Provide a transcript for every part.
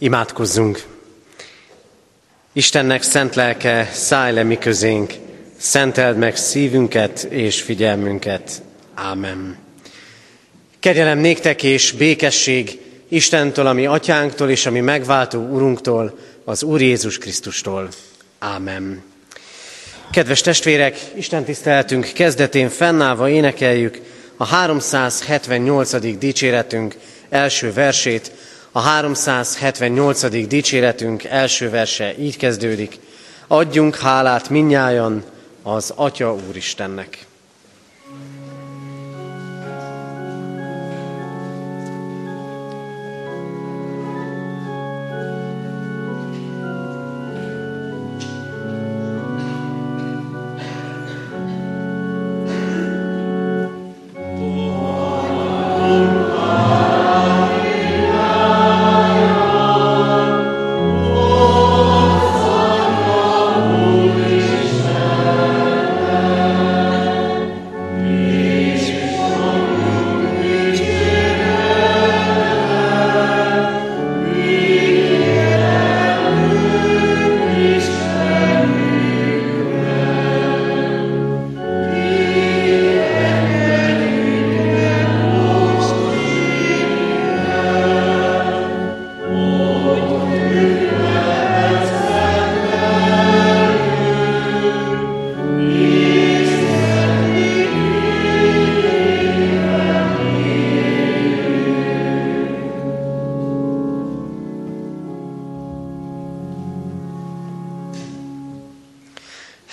Imádkozzunk! Istennek szent lelke, szállj le mi közénk, szenteld meg szívünket és figyelmünket. Ámen. Kegyelem néktek és békesség Istentől, ami atyánktól és ami megváltó Urunktól, az Úr Jézus Krisztustól. Ámen. Kedves testvérek, Isten tiszteletünk kezdetén fennállva énekeljük a 378. dicséretünk első versét, a 378. dicséretünk első verse így kezdődik. Adjunk hálát minnyájan az Atya Úristennek.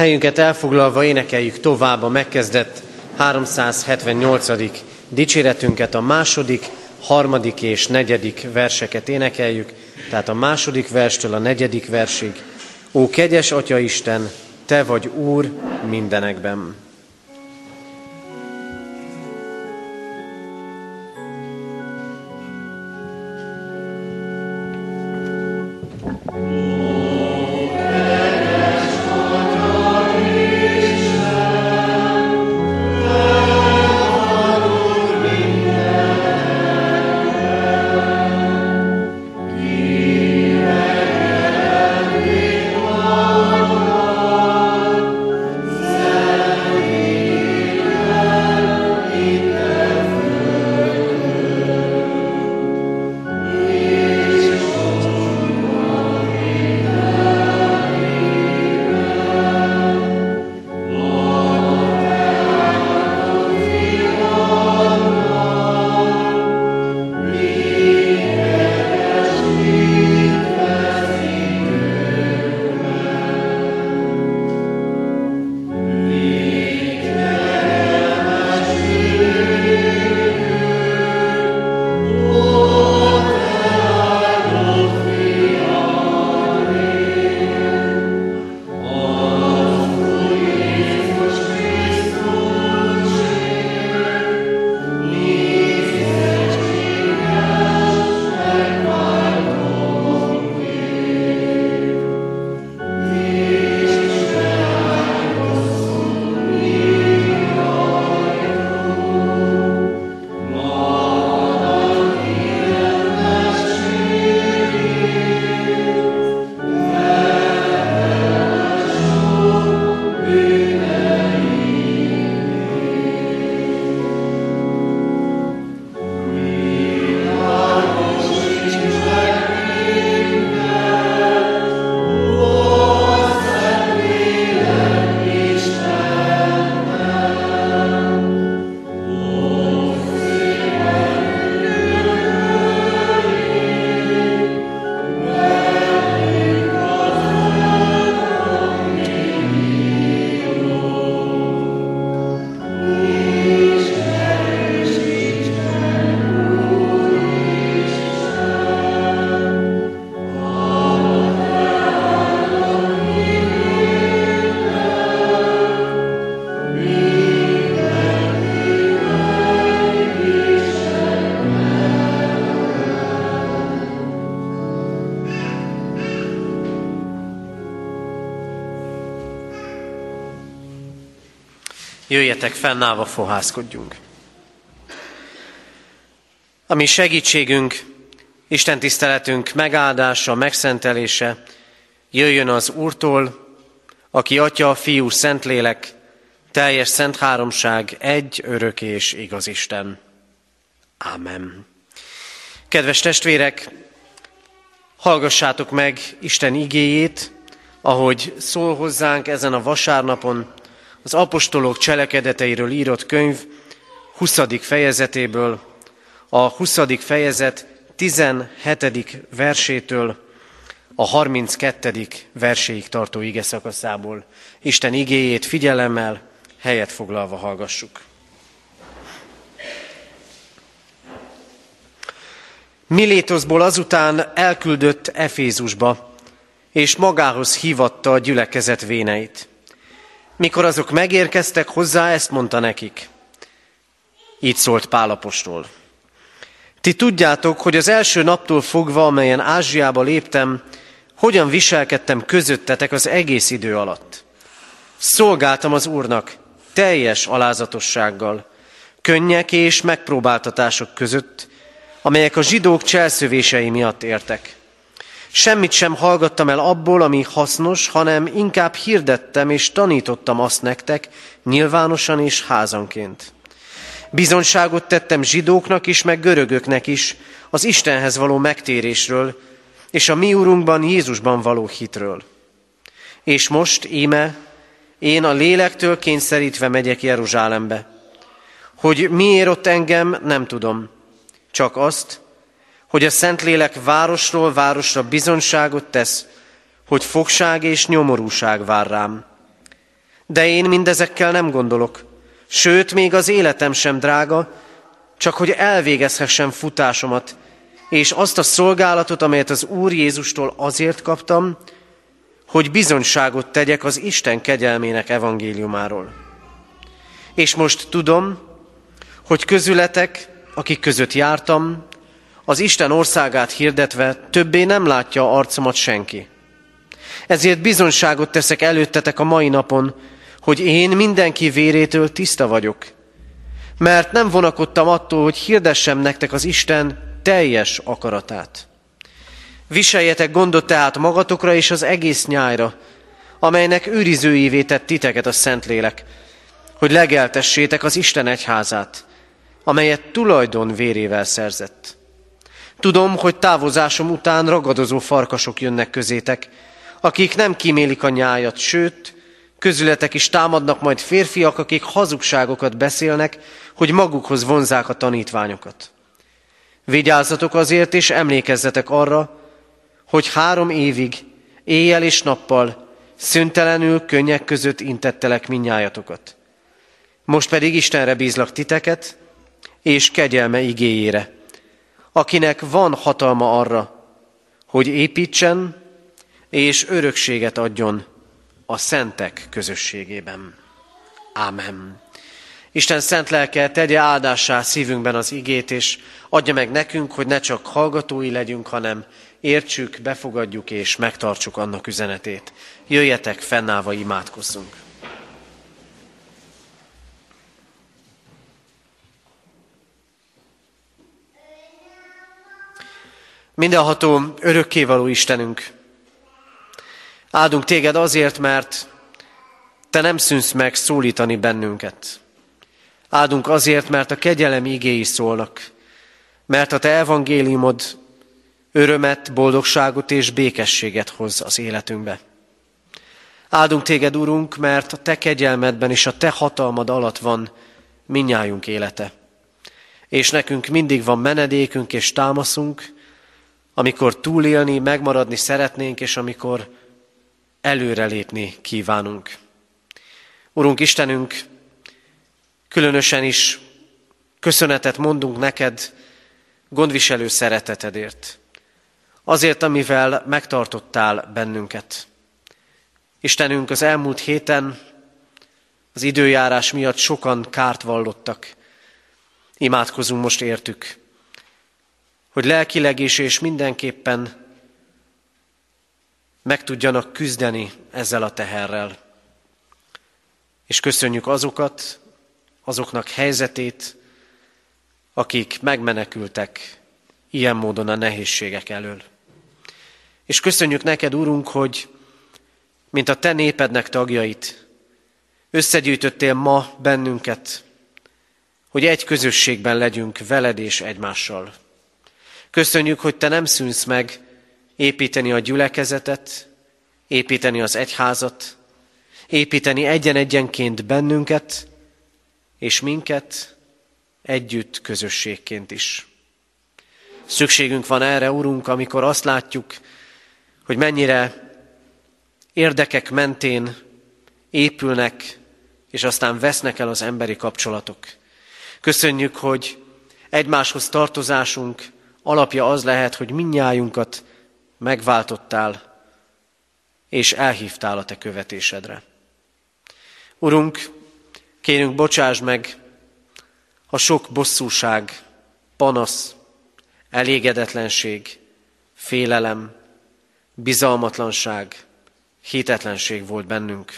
Helyünket elfoglalva énekeljük tovább a megkezdett 378. dicséretünket, a második, harmadik és negyedik verseket énekeljük, tehát a második verstől a negyedik versig. Ó kegyes Atya Isten, Te vagy Úr mindenekben. Jöjjetek fennállva, fohászkodjunk. A mi segítségünk Isten tiszteletünk megáldása, megszentelése jöjjön az Úrtól, aki Atya, Fiú, Szentlélek, teljes szent háromság, egy örök és igaz Isten. Ámen. Kedves testvérek, hallgassátok meg Isten igéjét, ahogy szól hozzánk ezen a vasárnapon az apostolok cselekedeteiről írott könyv 20. fejezetéből, a 20. fejezet 17. versétől a 32. verséig tartó ige szakaszából. Isten igéjét figyelemmel, helyet foglalva hallgassuk. Milétoszból azután elküldött Efézusba, és magához hívatta a gyülekezet véneit. Mikor azok megérkeztek hozzá, ezt mondta nekik. Így szólt Pálapostól. Ti tudjátok, hogy az első naptól fogva, amelyen Ázsiába léptem, hogyan viselkedtem közöttetek az egész idő alatt. Szolgáltam az Úrnak teljes alázatossággal, könnyek és megpróbáltatások között, amelyek a zsidók cselszövései miatt értek. Semmit sem hallgattam el abból, ami hasznos, hanem inkább hirdettem és tanítottam azt nektek, nyilvánosan és házanként. Bizonyságot tettem zsidóknak is, meg görögöknek is az Istenhez való megtérésről, és a mi úrunkban Jézusban való hitről. És most, íme, én a lélektől kényszerítve megyek Jeruzsálembe. Hogy miért ott engem, nem tudom. Csak azt, hogy a Szentlélek városról városra bizonságot tesz, hogy fogság és nyomorúság vár rám. De én mindezekkel nem gondolok, sőt, még az életem sem drága, csak hogy elvégezhessem futásomat, és azt a szolgálatot, amelyet az Úr Jézustól azért kaptam, hogy bizonyságot tegyek az Isten kegyelmének evangéliumáról. És most tudom, hogy közületek, akik között jártam, az Isten országát hirdetve többé nem látja arcomat senki. Ezért bizonyságot teszek előttetek a mai napon, hogy én mindenki vérétől tiszta vagyok. Mert nem vonakodtam attól, hogy hirdessem nektek az Isten teljes akaratát. Viseljetek gondot tehát magatokra és az egész nyájra, amelynek őrizőivé tett titeket a Szentlélek, hogy legeltessétek az Isten egyházát, amelyet tulajdon vérével szerzett. Tudom, hogy távozásom után ragadozó farkasok jönnek közétek, akik nem kímélik a nyájat, sőt, közületek is támadnak majd férfiak, akik hazugságokat beszélnek, hogy magukhoz vonzák a tanítványokat. Vigyázzatok azért, és emlékezzetek arra, hogy három évig, éjjel és nappal, szüntelenül könnyek között intettelek minnyájatokat. Most pedig Istenre bízlak titeket, és kegyelme igéjére, akinek van hatalma arra, hogy építsen és örökséget adjon a szentek közösségében. Ámen. Isten szent lelke tegye áldássá szívünkben az igét, és adja meg nekünk, hogy ne csak hallgatói legyünk, hanem értsük, befogadjuk és megtartsuk annak üzenetét. Jöjjetek, fennállva imádkozzunk. Mindenható, örökkévaló Istenünk, áldunk téged azért, mert te nem szűnsz meg szólítani bennünket. Áldunk azért, mert a kegyelem igéi szólnak, mert a te evangéliumod örömet, boldogságot és békességet hoz az életünkbe. Áldunk téged, Urunk, mert a te kegyelmedben és a te hatalmad alatt van minnyájunk élete. És nekünk mindig van menedékünk és támaszunk, amikor túlélni, megmaradni szeretnénk, és amikor előrelépni kívánunk. Urunk Istenünk, különösen is köszönetet mondunk neked gondviselő szeretetedért. Azért, amivel megtartottál bennünket. Istenünk, az elmúlt héten az időjárás miatt sokan kárt vallottak. Imádkozunk most értük hogy lelkileg is és mindenképpen meg tudjanak küzdeni ezzel a teherrel. És köszönjük azokat, azoknak helyzetét, akik megmenekültek ilyen módon a nehézségek elől. És köszönjük neked, Urunk, hogy mint a te népednek tagjait, összegyűjtöttél ma bennünket, hogy egy közösségben legyünk veled és egymással. Köszönjük, hogy te nem szűnsz meg építeni a gyülekezetet, építeni az egyházat, építeni egyen-egyenként bennünket, és minket együtt közösségként is. Szükségünk van erre, Urunk, amikor azt látjuk, hogy mennyire érdekek mentén épülnek, és aztán vesznek el az emberi kapcsolatok. Köszönjük, hogy egymáshoz tartozásunk alapja az lehet, hogy minnyájunkat megváltottál, és elhívtál a te követésedre. Urunk, kérünk, bocsáss meg a sok bosszúság, panasz, elégedetlenség, félelem, bizalmatlanság, hitetlenség volt bennünk.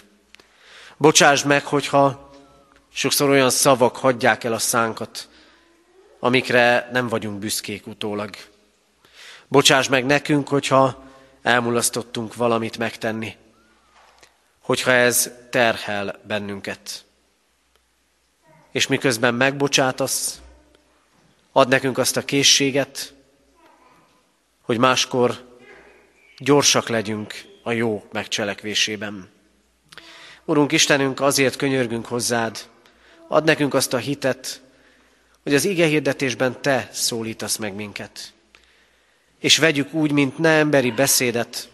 Bocsáss meg, hogyha sokszor olyan szavak hagyják el a szánkat, amikre nem vagyunk büszkék utólag. Bocsáss meg nekünk, hogyha elmulasztottunk valamit megtenni, hogyha ez terhel bennünket. És miközben megbocsátasz, ad nekünk azt a készséget, hogy máskor gyorsak legyünk a jó megcselekvésében. Urunk Istenünk, azért könyörgünk hozzád, ad nekünk azt a hitet, hogy az ige hirdetésben Te szólítasz meg minket. És vegyük úgy, mint ne emberi beszédet,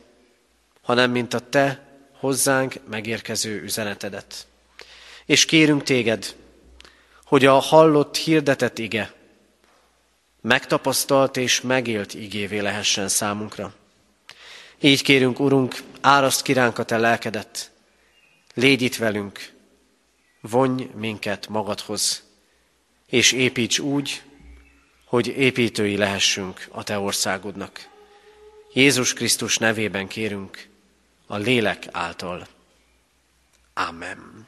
hanem mint a Te hozzánk megérkező üzenetedet. És kérünk Téged, hogy a hallott, hirdetett ige megtapasztalt és megélt igévé lehessen számunkra. Így kérünk, Urunk, áraszt kiránk a Te lelkedet, légy itt velünk, vonj minket magadhoz, és építs úgy, hogy építői lehessünk a Te országodnak. Jézus Krisztus nevében kérünk, a lélek által. Amen.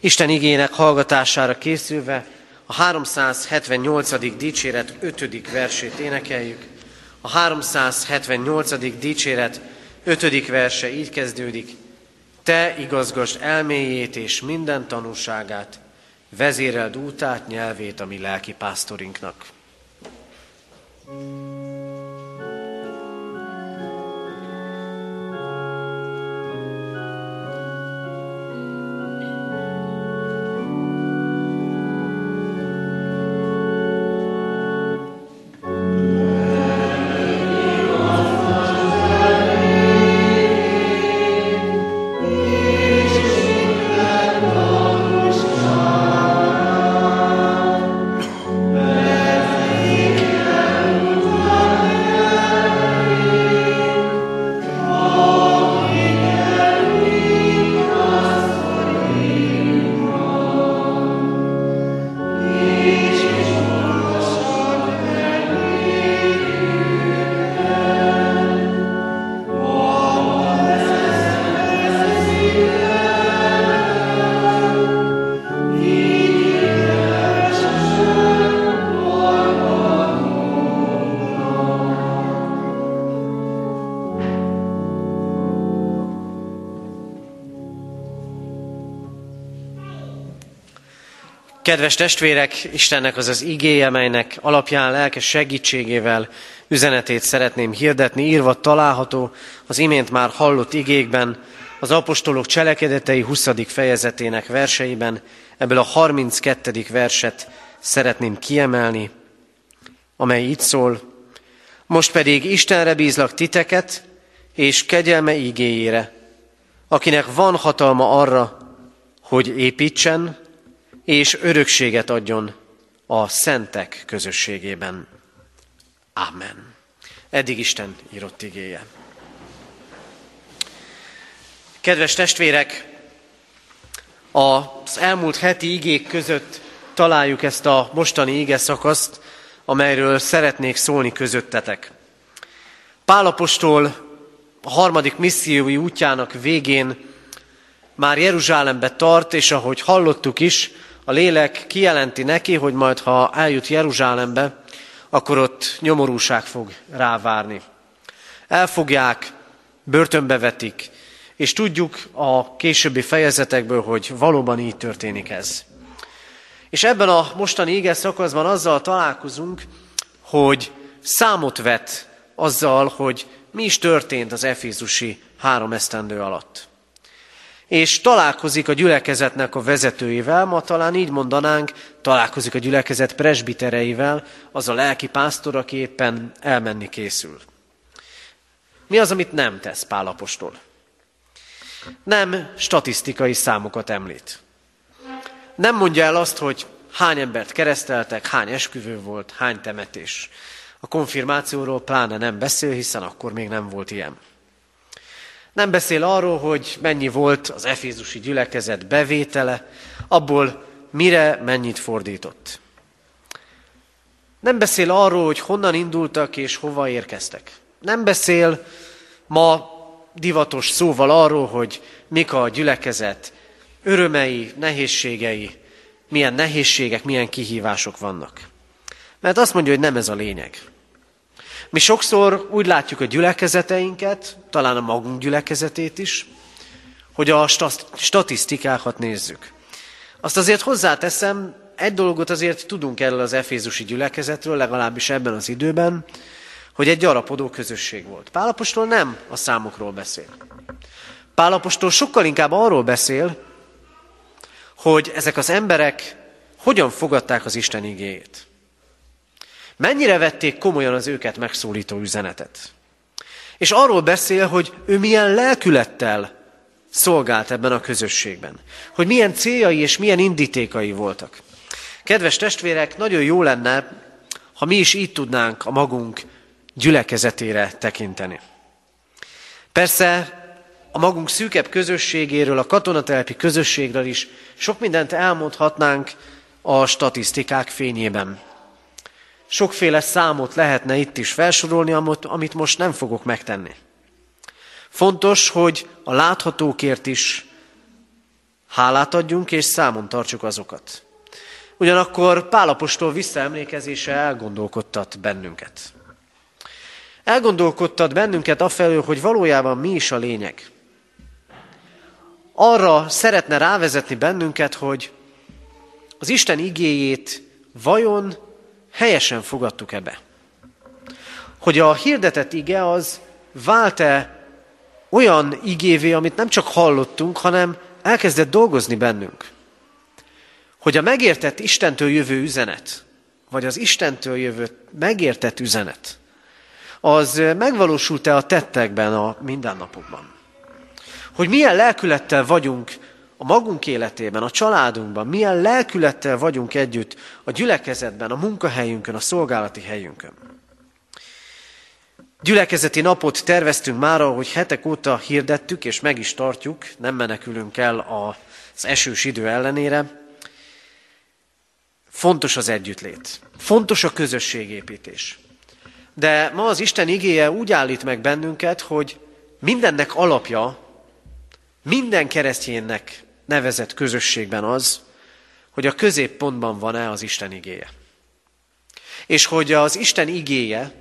Isten igének hallgatására készülve a 378. dicséret 5. versét énekeljük. A 378. dicséret 5. verse így kezdődik. Te igazgasd elméjét és minden tanúságát, vezéreld útát, nyelvét a mi lelki pásztorinknak. thank you Kedves testvérek, Istennek az az igéje, melynek alapján lelkes segítségével üzenetét szeretném hirdetni, írva található az imént már hallott igékben, az apostolok cselekedetei 20. fejezetének verseiben, ebből a 32. verset szeretném kiemelni, amely így szól, most pedig Istenre bízlak titeket, és kegyelme igéjére, akinek van hatalma arra, hogy építsen, és örökséget adjon a szentek közösségében. Amen. Eddig Isten írott igéje. Kedves testvérek, az elmúlt heti igék között találjuk ezt a mostani ige szakaszt, amelyről szeretnék szólni közöttetek. Pálapostól a harmadik missziói útjának végén már Jeruzsálembe tart, és ahogy hallottuk is, a lélek kijelenti neki, hogy majd ha eljut Jeruzsálembe, akkor ott nyomorúság fog rávárni. Elfogják, börtönbe vetik, és tudjuk a későbbi fejezetekből, hogy valóban így történik ez. És ebben a mostani ége szakaszban azzal találkozunk, hogy számot vet azzal, hogy mi is történt az Efézusi három esztendő alatt. És találkozik a gyülekezetnek a vezetőivel, ma talán így mondanánk, találkozik a gyülekezet presbitereivel, az a lelki pásztor, aki éppen elmenni készül. Mi az, amit nem tesz Pálapostól? Nem statisztikai számokat említ. Nem mondja el azt, hogy hány embert kereszteltek, hány esküvő volt, hány temetés. A konfirmációról pláne nem beszél, hiszen akkor még nem volt ilyen. Nem beszél arról, hogy mennyi volt az efézusi gyülekezet bevétele, abból mire mennyit fordított. Nem beszél arról, hogy honnan indultak és hova érkeztek. Nem beszél ma divatos szóval arról, hogy mik a gyülekezet örömei, nehézségei, milyen nehézségek, milyen kihívások vannak. Mert azt mondja, hogy nem ez a lényeg. Mi sokszor úgy látjuk a gyülekezeteinket, talán a magunk gyülekezetét is, hogy a statisztikákat nézzük. Azt azért hozzáteszem, egy dolgot azért tudunk erről az efézusi gyülekezetről, legalábbis ebben az időben, hogy egy gyarapodó közösség volt. Pálapostól nem a számokról beszél. Pálapostól sokkal inkább arról beszél, hogy ezek az emberek hogyan fogadták az Isten igéjét. Mennyire vették komolyan az őket megszólító üzenetet. És arról beszél, hogy ő milyen lelkülettel szolgált ebben a közösségben. Hogy milyen céljai és milyen indítékai voltak. Kedves testvérek, nagyon jó lenne, ha mi is így tudnánk a magunk gyülekezetére tekinteni. Persze a magunk szűkebb közösségéről, a katonatelpi közösségről is sok mindent elmondhatnánk a statisztikák fényében. Sokféle számot lehetne itt is felsorolni, amit most nem fogok megtenni. Fontos, hogy a láthatókért is hálát adjunk, és számon tartsuk azokat. Ugyanakkor Pálapostól visszaemlékezése elgondolkodtat bennünket. Elgondolkodtat bennünket afelől, hogy valójában mi is a lényeg. Arra szeretne rávezetni bennünket, hogy az Isten igéjét vajon helyesen fogadtuk ebbe. Hogy a hirdetett ige az vált-e olyan igévé, amit nem csak hallottunk, hanem elkezdett dolgozni bennünk. Hogy a megértett Istentől jövő üzenet, vagy az Istentől jövő megértett üzenet, az megvalósult-e a tettekben, a mindennapokban? Hogy milyen lelkülettel vagyunk a magunk életében, a családunkban, milyen lelkülettel vagyunk együtt a gyülekezetben, a munkahelyünkön, a szolgálati helyünkön. Gyülekezeti napot terveztünk már, hogy hetek óta hirdettük, és meg is tartjuk, nem menekülünk el az esős idő ellenére. Fontos az együttlét, fontos a közösségépítés. De ma az Isten igéje úgy állít meg bennünket, hogy mindennek alapja, minden kereszténynek nevezett közösségben az, hogy a középpontban van-e az Isten igéje. És hogy az Isten igéje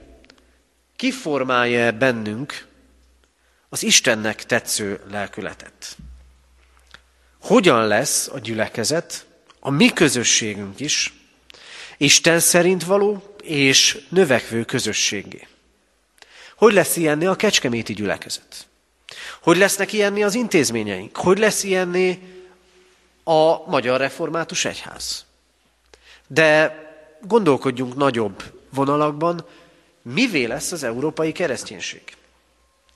kiformálja bennünk az Istennek tetsző lelkületet. Hogyan lesz a gyülekezet, a mi közösségünk is, Isten szerint való és növekvő közösségé. Hogy lesz ilyenné a kecskeméti gyülekezet? Hogy lesznek ilyenné az intézményeink? Hogy lesz ilyenné a Magyar Református Egyház? De gondolkodjunk nagyobb vonalakban, mivé lesz az európai kereszténység.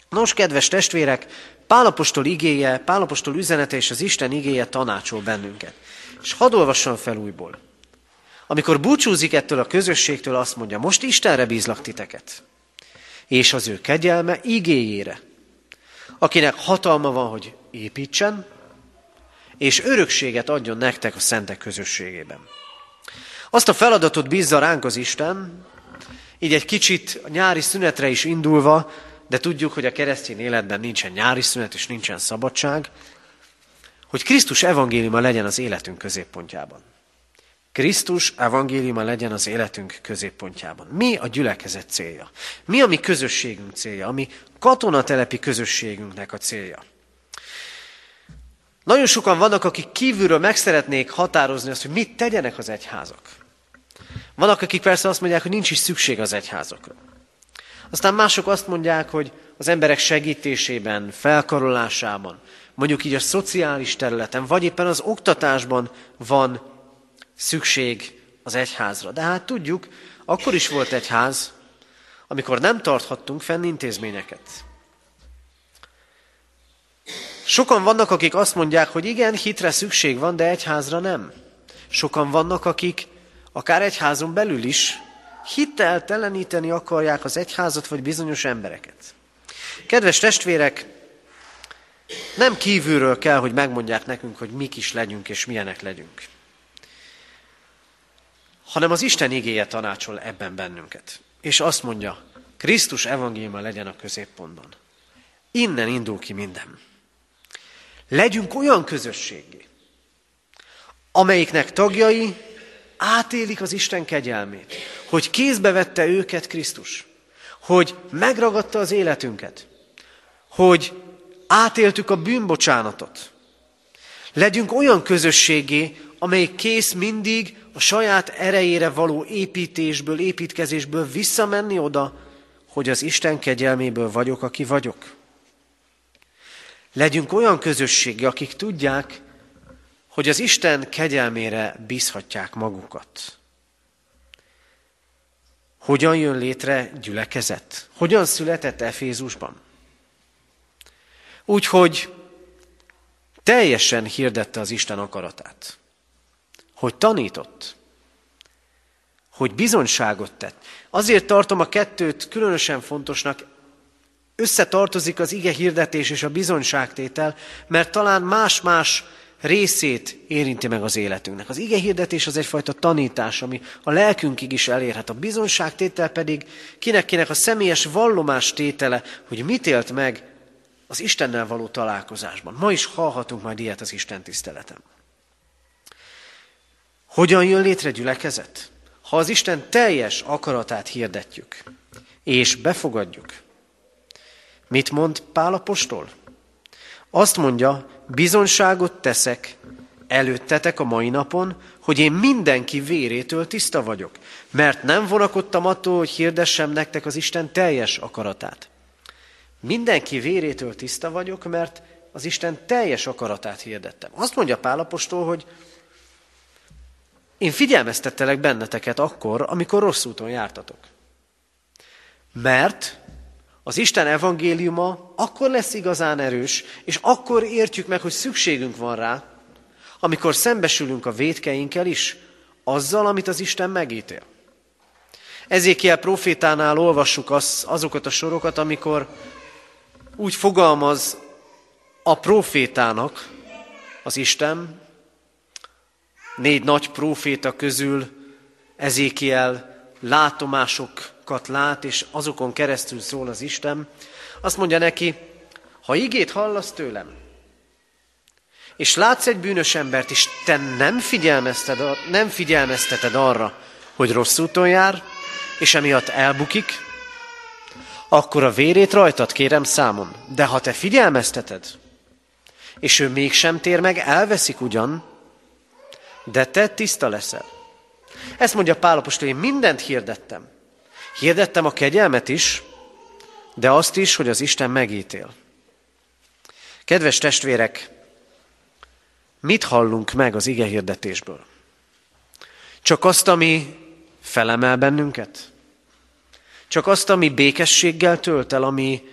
Nos, kedves testvérek, Pálapostól igéje, Pálapostól üzenete és az Isten igéje tanácsol bennünket. És hadd olvassam fel újból. Amikor búcsúzik ettől a közösségtől, azt mondja, most Istenre bízlak titeket, és az ő kegyelme igéjére, akinek hatalma van, hogy építsen, és örökséget adjon nektek a szentek közösségében. Azt a feladatot bízza ránk az Isten, így egy kicsit a nyári szünetre is indulva, de tudjuk, hogy a keresztény életben nincsen nyári szünet és nincsen szabadság, hogy Krisztus evangéliuma legyen az életünk középpontjában. Krisztus evangéliuma legyen az életünk középpontjában. Mi a gyülekezet célja? Mi a mi közösségünk célja? Ami katonatelepi közösségünknek a célja? Nagyon sokan vannak, akik kívülről meg szeretnék határozni azt, hogy mit tegyenek az egyházak. Vannak, akik persze azt mondják, hogy nincs is szükség az egyházakra. Aztán mások azt mondják, hogy az emberek segítésében, felkarolásában, mondjuk így a szociális területen, vagy éppen az oktatásban van szükség az egyházra. De hát tudjuk, akkor is volt egyház, amikor nem tarthattunk fenn intézményeket. Sokan vannak, akik azt mondják, hogy igen, hitre szükség van, de egyházra nem. Sokan vannak, akik akár egyházon belül is hitelteleníteni akarják az egyházat vagy bizonyos embereket. Kedves testvérek, nem kívülről kell, hogy megmondják nekünk, hogy mik is legyünk és milyenek legyünk, hanem az Isten igéje tanácsol ebben bennünket. És azt mondja, Krisztus evangéliuma legyen a középpontban. Innen indul ki minden. Legyünk olyan közösségé, amelyiknek tagjai átélik az Isten kegyelmét, hogy kézbe vette őket Krisztus, hogy megragadta az életünket, hogy átéltük a bűnbocsánatot. Legyünk olyan közösségé, amely kész mindig a saját erejére való építésből, építkezésből visszamenni oda, hogy az Isten kegyelméből vagyok, aki vagyok. Legyünk olyan közösségé, akik tudják, hogy az Isten kegyelmére bízhatják magukat. Hogyan jön létre gyülekezet? Hogyan született Efézusban? Úgyhogy teljesen hirdette az Isten akaratát. Hogy tanított. Hogy bizonyságot tett. Azért tartom a kettőt különösen fontosnak, összetartozik az ige hirdetés és a bizonyságtétel, mert talán más-más részét érinti meg az életünknek. Az ige hirdetés az egyfajta tanítás, ami a lelkünkig is elérhet. A bizonságtétel pedig kinek-kinek a személyes vallomás tétele, hogy mit élt meg az Istennel való találkozásban. Ma is hallhatunk majd ilyet az Isten tiszteletem. Hogyan jön létre gyülekezet? Ha az Isten teljes akaratát hirdetjük, és befogadjuk. Mit mond Pálapostól? Azt mondja, bizonságot teszek előttetek a mai napon, hogy én mindenki vérétől tiszta vagyok, mert nem vonakodtam attól, hogy hirdessem nektek az Isten teljes akaratát. Mindenki vérétől tiszta vagyok, mert az Isten teljes akaratát hirdettem. Azt mondja Pálapostól, hogy én figyelmeztettelek benneteket akkor, amikor rossz úton jártatok. Mert az Isten evangéliuma akkor lesz igazán erős, és akkor értjük meg, hogy szükségünk van rá, amikor szembesülünk a védkeinkkel is, azzal, amit az Isten megítél. Ezékiel profétánál olvassuk az, azokat a sorokat, amikor úgy fogalmaz a profétának az Isten, négy nagy proféta közül Ezékiel látomásokat lát, és azokon keresztül szól az Isten, azt mondja neki, ha igét hallasz tőlem, és látsz egy bűnös embert, és te nem, figyelmezted, nem figyelmezteted arra, hogy rossz úton jár, és emiatt elbukik, akkor a vérét rajtad kérem számon. De ha te figyelmezteted, és ő mégsem tér meg, elveszik ugyan, de te tiszta leszel. Ezt mondja Pálapostól, én mindent hirdettem. Hirdettem a kegyelmet is, de azt is, hogy az Isten megítél. Kedves testvérek, mit hallunk meg az ige hirdetésből? Csak azt, ami felemel bennünket? Csak azt, ami békességgel tölt el, ami,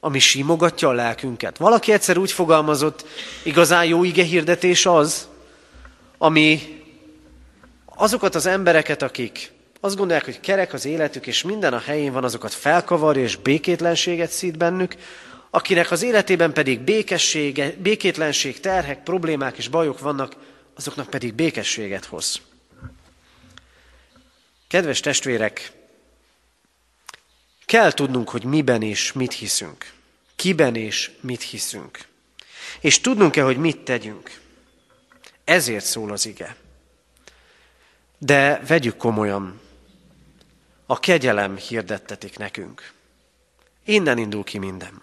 ami simogatja a lelkünket? Valaki egyszer úgy fogalmazott, igazán jó ige hirdetés az, ami azokat az embereket, akik azt gondolják, hogy kerek az életük, és minden a helyén van, azokat felkavarja, és békétlenséget szít bennük, akinek az életében pedig békessége, békétlenség, terhek, problémák és bajok vannak, azoknak pedig békességet hoz. Kedves testvérek, kell tudnunk, hogy miben és mit hiszünk. Kiben és mit hiszünk. És tudnunk kell, hogy mit tegyünk. Ezért szól az ige. De vegyük komolyan, a kegyelem hirdettetik nekünk. Innen indul ki minden.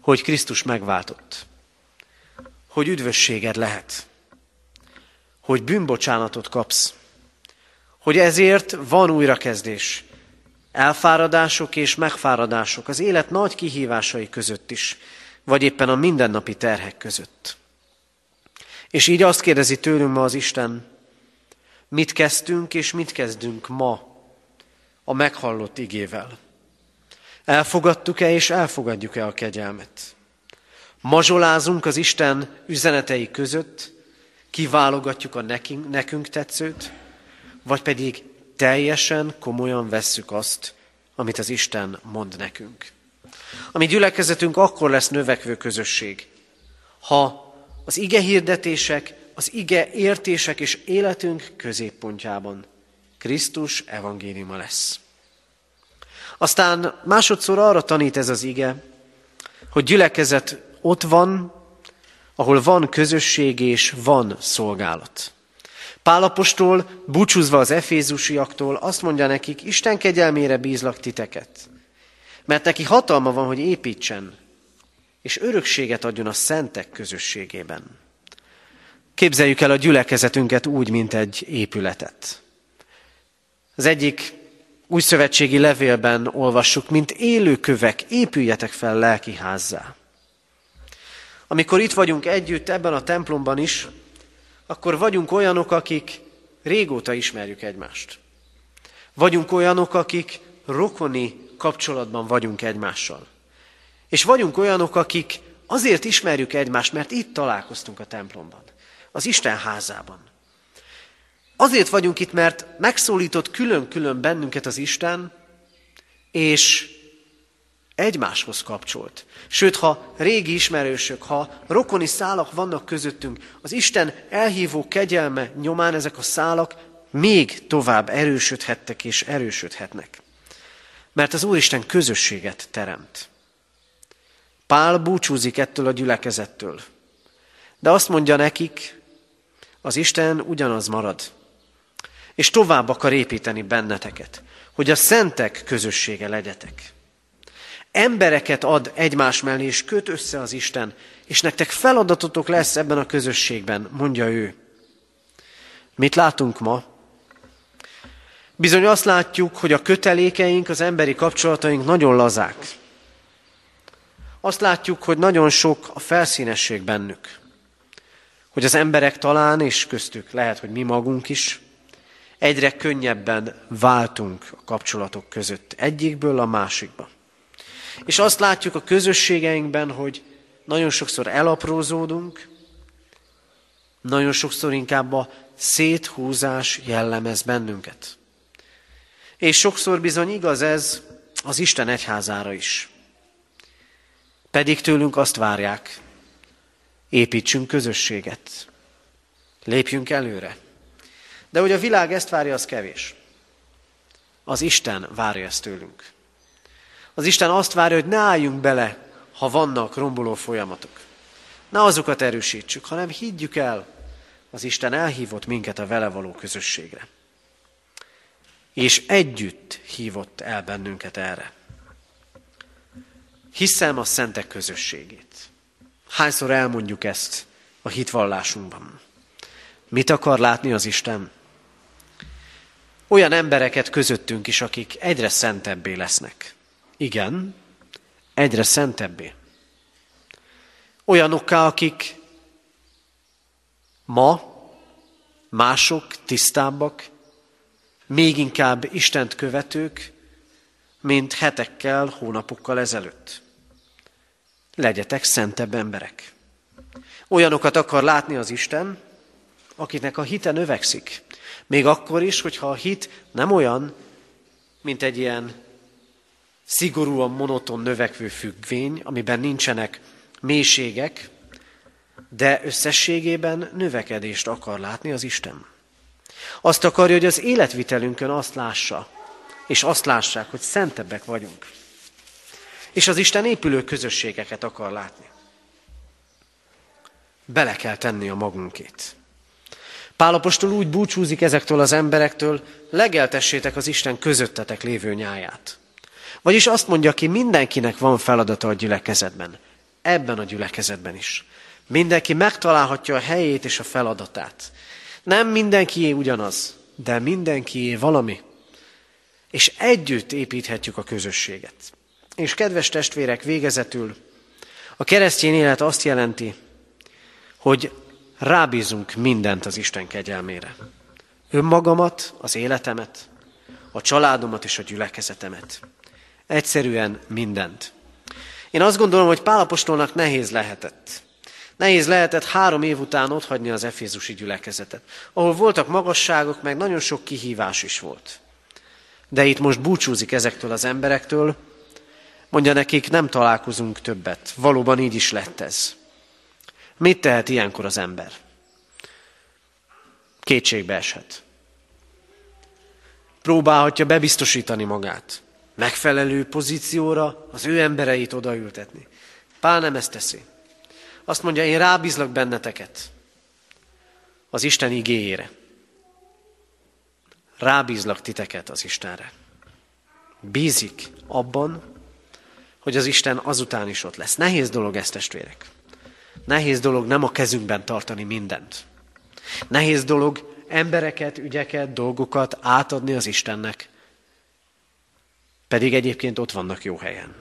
Hogy Krisztus megváltott. Hogy üdvösséged lehet. Hogy bűnbocsánatot kapsz. Hogy ezért van újrakezdés. Elfáradások és megfáradások az élet nagy kihívásai között is, vagy éppen a mindennapi terhek között. És így azt kérdezi tőlünk ma az Isten, mit kezdtünk és mit kezdünk ma a meghallott igével. Elfogadtuk-e és elfogadjuk-e a kegyelmet? Mazsolázunk az Isten üzenetei között, kiválogatjuk a nekünk, nekünk tetszőt, vagy pedig teljesen komolyan vesszük azt, amit az Isten mond nekünk. A mi gyülekezetünk akkor lesz növekvő közösség, ha az ige hirdetések, az ige értések és életünk középpontjában Krisztus evangéliuma lesz. Aztán másodszor arra tanít ez az ige, hogy gyülekezet ott van, ahol van közösség és van szolgálat. Pálapostól, búcsúzva az efézusiaktól, azt mondja nekik, Isten kegyelmére bízlak titeket. Mert neki hatalma van, hogy építsen, és örökséget adjon a szentek közösségében. Képzeljük el a gyülekezetünket úgy, mint egy épületet. Az egyik új szövetségi levélben olvassuk, mint élőkövek, épüljetek fel lelki házzá. Amikor itt vagyunk együtt ebben a templomban is, akkor vagyunk olyanok, akik régóta ismerjük egymást. Vagyunk olyanok, akik rokoni kapcsolatban vagyunk egymással. És vagyunk olyanok, akik azért ismerjük egymást, mert itt találkoztunk a templomban, az Isten házában. Azért vagyunk itt, mert megszólított külön-külön bennünket az Isten, és egymáshoz kapcsolt. Sőt, ha régi ismerősök, ha rokoni szálak vannak közöttünk, az Isten elhívó kegyelme nyomán ezek a szálak még tovább erősödhettek és erősödhetnek. Mert az Úristen közösséget teremt. Pál búcsúzik ettől a gyülekezettől. De azt mondja nekik, az Isten ugyanaz marad. És tovább akar építeni benneteket, hogy a szentek közössége legyetek. Embereket ad egymás mellé, és köt össze az Isten, és nektek feladatotok lesz ebben a közösségben, mondja ő. Mit látunk ma? Bizony azt látjuk, hogy a kötelékeink, az emberi kapcsolataink nagyon lazák. Azt látjuk, hogy nagyon sok a felszínesség bennük. Hogy az emberek talán, és köztük lehet, hogy mi magunk is, egyre könnyebben váltunk a kapcsolatok között egyikből a másikba. És azt látjuk a közösségeinkben, hogy nagyon sokszor elaprózódunk, nagyon sokszor inkább a széthúzás jellemez bennünket. És sokszor bizony igaz ez az Isten egyházára is. Pedig tőlünk azt várják, építsünk közösséget, lépjünk előre. De hogy a világ ezt várja, az kevés. Az Isten várja ezt tőlünk. Az Isten azt várja, hogy ne álljunk bele, ha vannak romboló folyamatok. Ne azokat erősítsük, hanem higgyük el, az Isten elhívott minket a vele való közösségre. És együtt hívott el bennünket erre. Hiszem a szentek közösségét. Hányszor elmondjuk ezt a hitvallásunkban? Mit akar látni az Isten? Olyan embereket közöttünk is, akik egyre szentebbé lesznek. Igen, egyre szentebbé. Olyanokká, akik ma mások tisztábbak, még inkább Istent követők, mint hetekkel, hónapokkal ezelőtt. Legyetek szentebb emberek. Olyanokat akar látni az Isten, akiknek a hite növekszik. Még akkor is, hogyha a hit nem olyan, mint egy ilyen szigorúan monoton növekvő függvény, amiben nincsenek mélységek, de összességében növekedést akar látni az Isten. Azt akarja, hogy az életvitelünkön azt lássa, és azt lássák, hogy szentebbek vagyunk. És az Isten épülő közösségeket akar látni. Bele kell tenni a magunkét. Pálapostól úgy búcsúzik ezektől az emberektől, legeltessétek az Isten közöttetek lévő nyáját. Vagyis azt mondja ki, mindenkinek van feladata a gyülekezetben. Ebben a gyülekezetben is. Mindenki megtalálhatja a helyét és a feladatát. Nem mindenkié ugyanaz, de mindenkié valami. És együtt építhetjük a közösséget. És kedves testvérek, végezetül a keresztény élet azt jelenti, hogy rábízunk mindent az Isten kegyelmére. Önmagamat, az életemet, a családomat és a gyülekezetemet. Egyszerűen mindent. Én azt gondolom, hogy Pálapostolnak nehéz lehetett. Nehéz lehetett három év után otthagyni az efézusi gyülekezetet, ahol voltak magasságok, meg nagyon sok kihívás is volt. De itt most búcsúzik ezektől az emberektől, mondja nekik, nem találkozunk többet. Valóban így is lett ez. Mit tehet ilyenkor az ember? Kétségbe eshet. Próbálhatja bebiztosítani magát. Megfelelő pozícióra az ő embereit odaültetni. Pál nem ezt teszi. Azt mondja, én rábízlak benneteket az Isten igéjére. Rábízlak titeket az Istenre. Bízik abban, hogy az Isten azután is ott lesz. Nehéz dolog ez, testvérek. Nehéz dolog nem a kezünkben tartani mindent. Nehéz dolog embereket, ügyeket, dolgokat átadni az Istennek, pedig egyébként ott vannak jó helyen.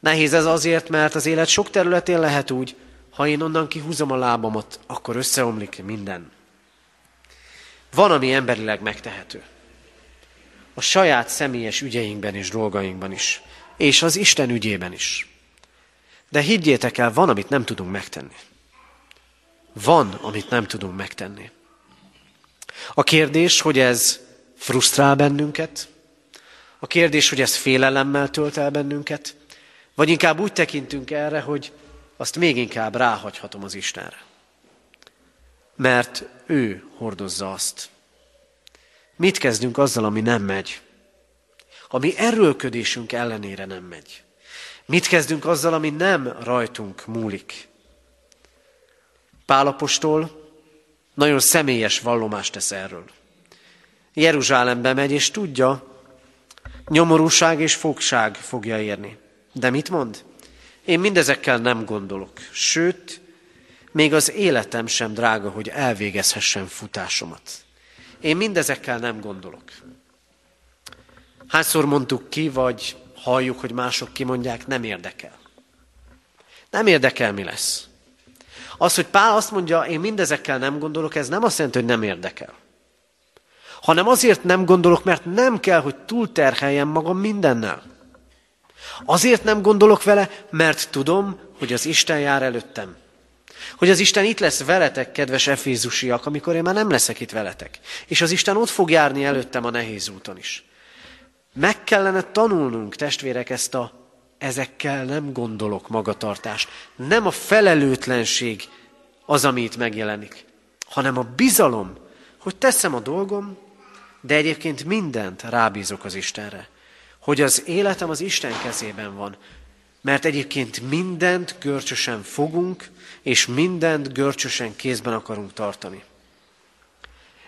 Nehéz ez azért, mert az élet sok területén lehet úgy, ha én onnan kihúzom a lábamat, akkor összeomlik minden. Van, ami emberileg megtehető. A saját személyes ügyeinkben és dolgainkban is. És az Isten ügyében is. De higgyétek el, van, amit nem tudunk megtenni. Van, amit nem tudunk megtenni. A kérdés, hogy ez frusztrál bennünket, a kérdés, hogy ez félelemmel tölt el bennünket, vagy inkább úgy tekintünk erre, hogy azt még inkább ráhagyhatom az Istenre. Mert ő hordozza azt. Mit kezdünk azzal, ami nem megy? Ami erőlködésünk ellenére nem megy. Mit kezdünk azzal, ami nem rajtunk múlik? Pálapostól nagyon személyes vallomást tesz erről. Jeruzsálembe megy, és tudja, nyomorúság és fogság fogja érni. De mit mond? Én mindezekkel nem gondolok. Sőt, még az életem sem drága, hogy elvégezhessen futásomat. Én mindezekkel nem gondolok. Hányszor mondtuk ki, vagy halljuk, hogy mások kimondják, nem érdekel. Nem érdekel, mi lesz. Az, hogy Pál azt mondja, én mindezekkel nem gondolok, ez nem azt jelenti, hogy nem érdekel. Hanem azért nem gondolok, mert nem kell, hogy túlterheljem magam mindennel. Azért nem gondolok vele, mert tudom, hogy az Isten jár előttem. Hogy az Isten itt lesz veletek, kedves efézusiak, amikor én már nem leszek itt veletek. És az Isten ott fog járni előttem a nehéz úton is. Meg kellene tanulnunk, testvérek, ezt a ezekkel nem gondolok magatartást. Nem a felelőtlenség az, ami itt megjelenik, hanem a bizalom, hogy teszem a dolgom, de egyébként mindent rábízok az Istenre. Hogy az életem az Isten kezében van, mert egyébként mindent görcsösen fogunk, és mindent görcsösen kézben akarunk tartani.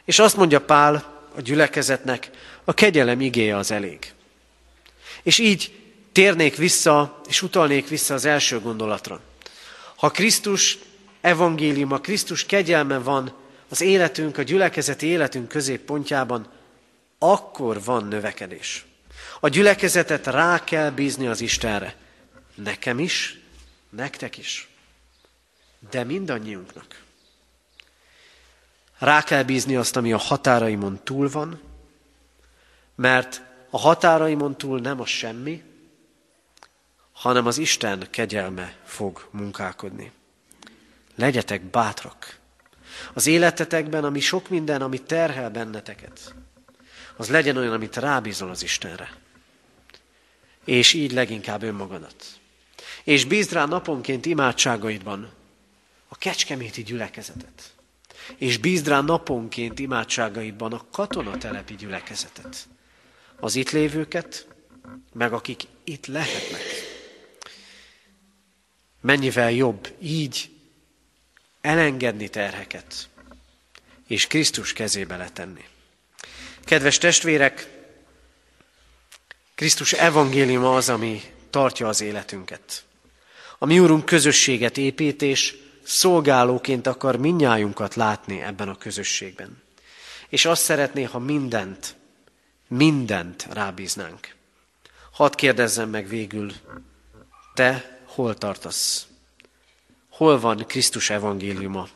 És azt mondja Pál a gyülekezetnek, a kegyelem igéje az elég. És így térnék vissza, és utalnék vissza az első gondolatra. Ha Krisztus evangéliuma, Krisztus kegyelme van az életünk, a gyülekezeti életünk középpontjában, akkor van növekedés. A gyülekezetet rá kell bízni az Istenre. Nekem is, nektek is. De mindannyiunknak. Rá kell bízni azt, ami a határaimon túl van, mert a határaimon túl nem a semmi, hanem az Isten kegyelme fog munkálkodni. Legyetek bátrak. Az életetekben, ami sok minden, ami terhel benneteket, az legyen olyan, amit rábízol az Istenre. És így leginkább önmagadat. És bízd rá naponként imádságaidban a kecskeméti gyülekezetet. És bízd rá naponként imádságaidban a katonatelepi gyülekezetet. Az itt lévőket, meg akik itt lehetnek. Mennyivel jobb így elengedni terheket, és Krisztus kezébe letenni. Kedves testvérek, Krisztus evangéliuma az, ami tartja az életünket. A mi úrunk közösséget épít, és szolgálóként akar minnyájunkat látni ebben a közösségben. És azt szeretné, ha mindent, mindent rábíznánk. Hadd kérdezzem meg végül, te hol tartasz? Hol van Krisztus evangéliuma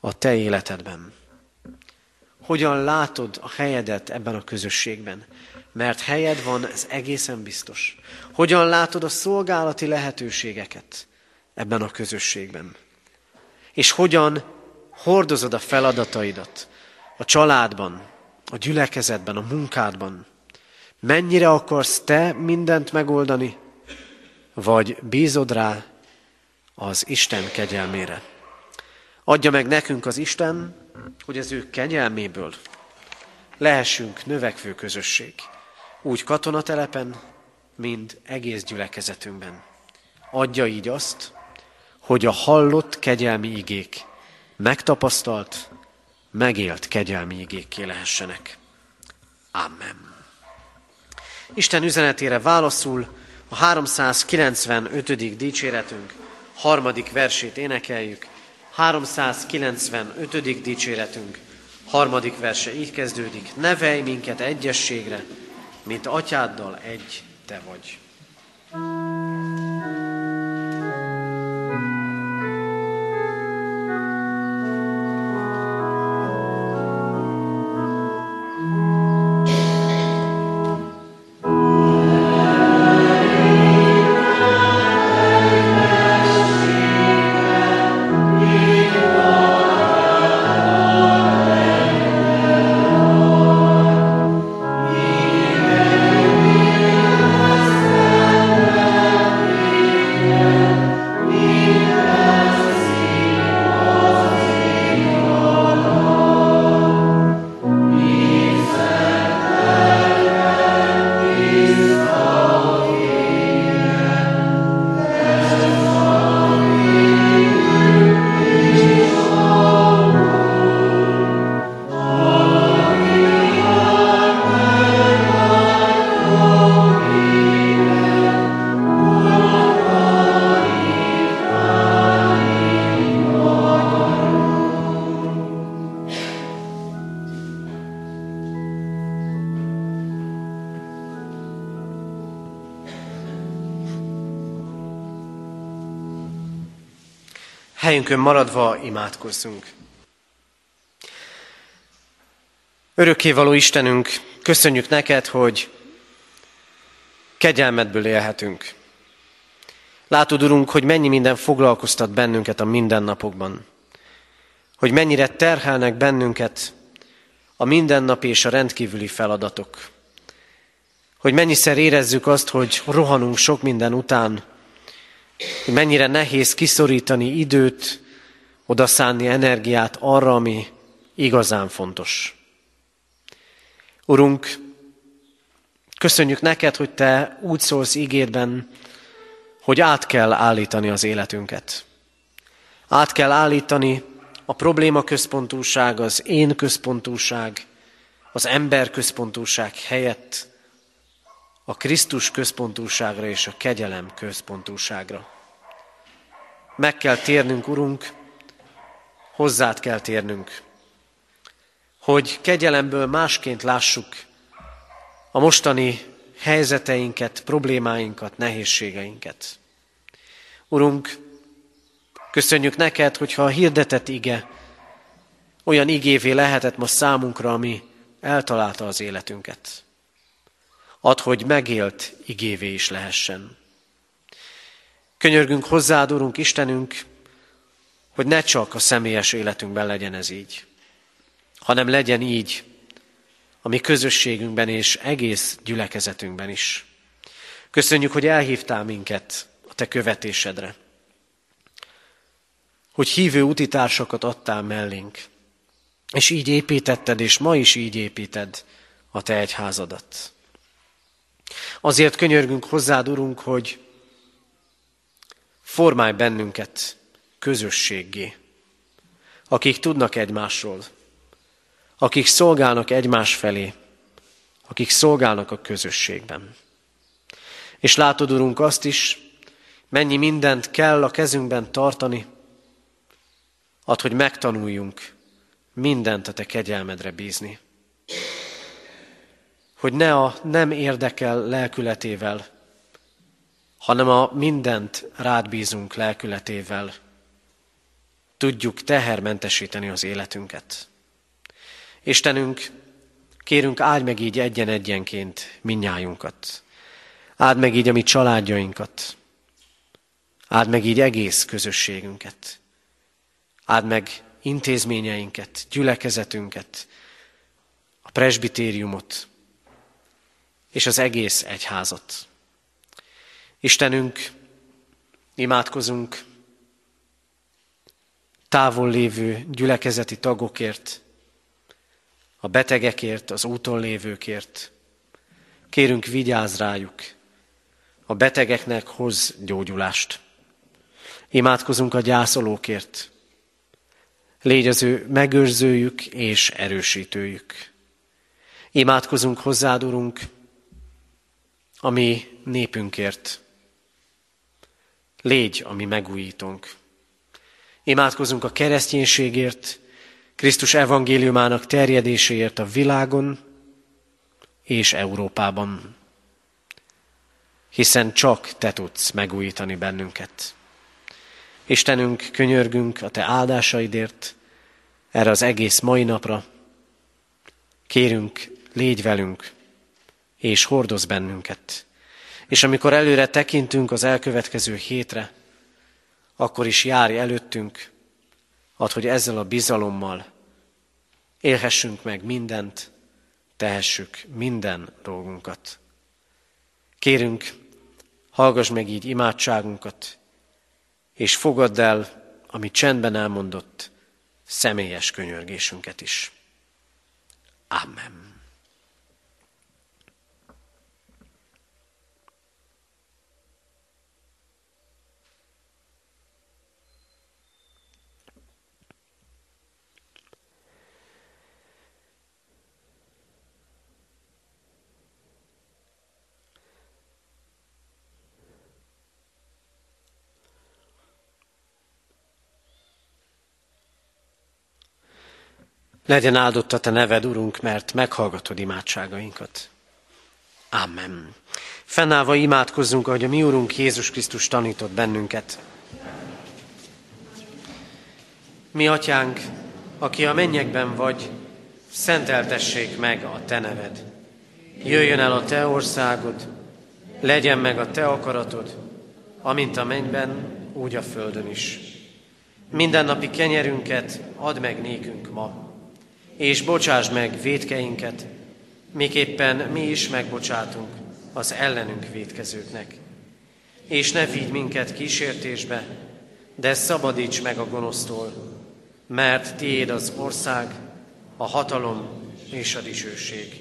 a te életedben? Hogyan látod a helyedet ebben a közösségben? Mert helyed van, ez egészen biztos. Hogyan látod a szolgálati lehetőségeket ebben a közösségben? És hogyan hordozod a feladataidat a családban, a gyülekezetben, a munkádban? Mennyire akarsz te mindent megoldani, vagy bízod rá az Isten kegyelmére? Adja meg nekünk az Isten, hogy az ő kegyelméből lehessünk növekvő közösség, úgy katonatelepen, mint egész gyülekezetünkben. Adja így azt, hogy a hallott kegyelmi igék megtapasztalt, megélt kegyelmi igékké lehessenek. Amen. Isten üzenetére válaszul a 395. dicséretünk harmadik versét énekeljük. 395. dicséretünk harmadik verse így kezdődik. Nevelj minket egyességre, mint atyáddal egy te vagy. Helyünkön maradva imádkozzunk. Örökkévaló Istenünk, köszönjük neked, hogy kegyelmedből élhetünk. Látod, Urunk, hogy mennyi minden foglalkoztat bennünket a mindennapokban. Hogy mennyire terhelnek bennünket a mindennapi és a rendkívüli feladatok. Hogy mennyiszer érezzük azt, hogy rohanunk sok minden után, mennyire nehéz kiszorítani időt, odaszánni energiát arra, ami igazán fontos. Urunk, köszönjük neked, hogy Te úgy szólsz ígédben, hogy át kell állítani az életünket. Át kell állítani a probléma központúság, az én központúság, az ember központúság helyett a Krisztus központúságra és a kegyelem központúságra. Meg kell térnünk, Urunk, hozzád kell térnünk, hogy kegyelemből másként lássuk a mostani helyzeteinket, problémáinkat, nehézségeinket. Urunk, köszönjük neked, hogyha a hirdetett ige olyan igévé lehetett ma számunkra, ami eltalálta az életünket. Ad, hogy megélt igévé is lehessen. Könyörgünk hozzád, Urunk Istenünk, hogy ne csak a személyes életünkben legyen ez így, hanem legyen így a mi közösségünkben és egész gyülekezetünkben is. Köszönjük, hogy elhívtál minket a te követésedre, hogy hívő utitársakat adtál mellénk, és így építetted, és ma is így építed a te egyházadat. Azért könyörgünk hozzád, Urunk, hogy formálj bennünket közösséggé, akik tudnak egymásról, akik szolgálnak egymás felé, akik szolgálnak a közösségben. És látod, Urunk, azt is, mennyi mindent kell a kezünkben tartani, ad, hogy megtanuljunk mindent a Te kegyelmedre bízni. Hogy ne a nem érdekel lelkületével, hanem a mindent rád bízunk lelkületével, tudjuk tehermentesíteni az életünket. Istenünk, kérünk, áld meg így egyen-egyenként minnyájunkat. Áld meg így a mi családjainkat. Áld meg így egész közösségünket. Áld meg intézményeinket, gyülekezetünket, a presbitériumot és az egész egyházat. Istenünk, imádkozunk távol lévő gyülekezeti tagokért, a betegekért, az úton lévőkért. Kérünk, vigyázz rájuk, a betegeknek hoz gyógyulást. Imádkozunk a gyászolókért. Légy az ő megőrzőjük és erősítőjük. Imádkozunk hozzád, Urunk, a mi népünkért. Légy a mi megújítónk. Imádkozunk a kereszténységért, Krisztus evangéliumának terjedéséért a világon és Európában. Hiszen csak Te tudsz megújítani bennünket. Istenünk, könyörgünk a Te áldásaidért erre az egész mai napra. Kérünk, légy velünk, és hordoz bennünket. És amikor előre tekintünk az elkövetkező hétre, akkor is járj előttünk, ad, hogy ezzel a bizalommal élhessünk meg mindent, tehessük minden dolgunkat. Kérünk, hallgass meg így imádságunkat, és fogadd el, ami csendben elmondott, személyes könyörgésünket is. Amen. Legyen áldott a Te neved, Urunk, mert meghallgatod imádságainkat. Amen. Fennállva imádkozzunk, ahogy a mi Urunk Jézus Krisztus tanított bennünket. Mi, Atyánk, aki a mennyekben vagy, szenteltessék meg a Te neved. Jöjjön el a Te országod, legyen meg a Te akaratod, amint a mennyben, úgy a földön is. Mindennapi kenyerünket add meg nékünk ma, és bocsáss meg védkeinket, miképpen mi is megbocsátunk az ellenünk védkezőknek. És ne vigy minket kísértésbe, de szabadíts meg a gonosztól, mert tiéd az ország, a hatalom és a dicsőség,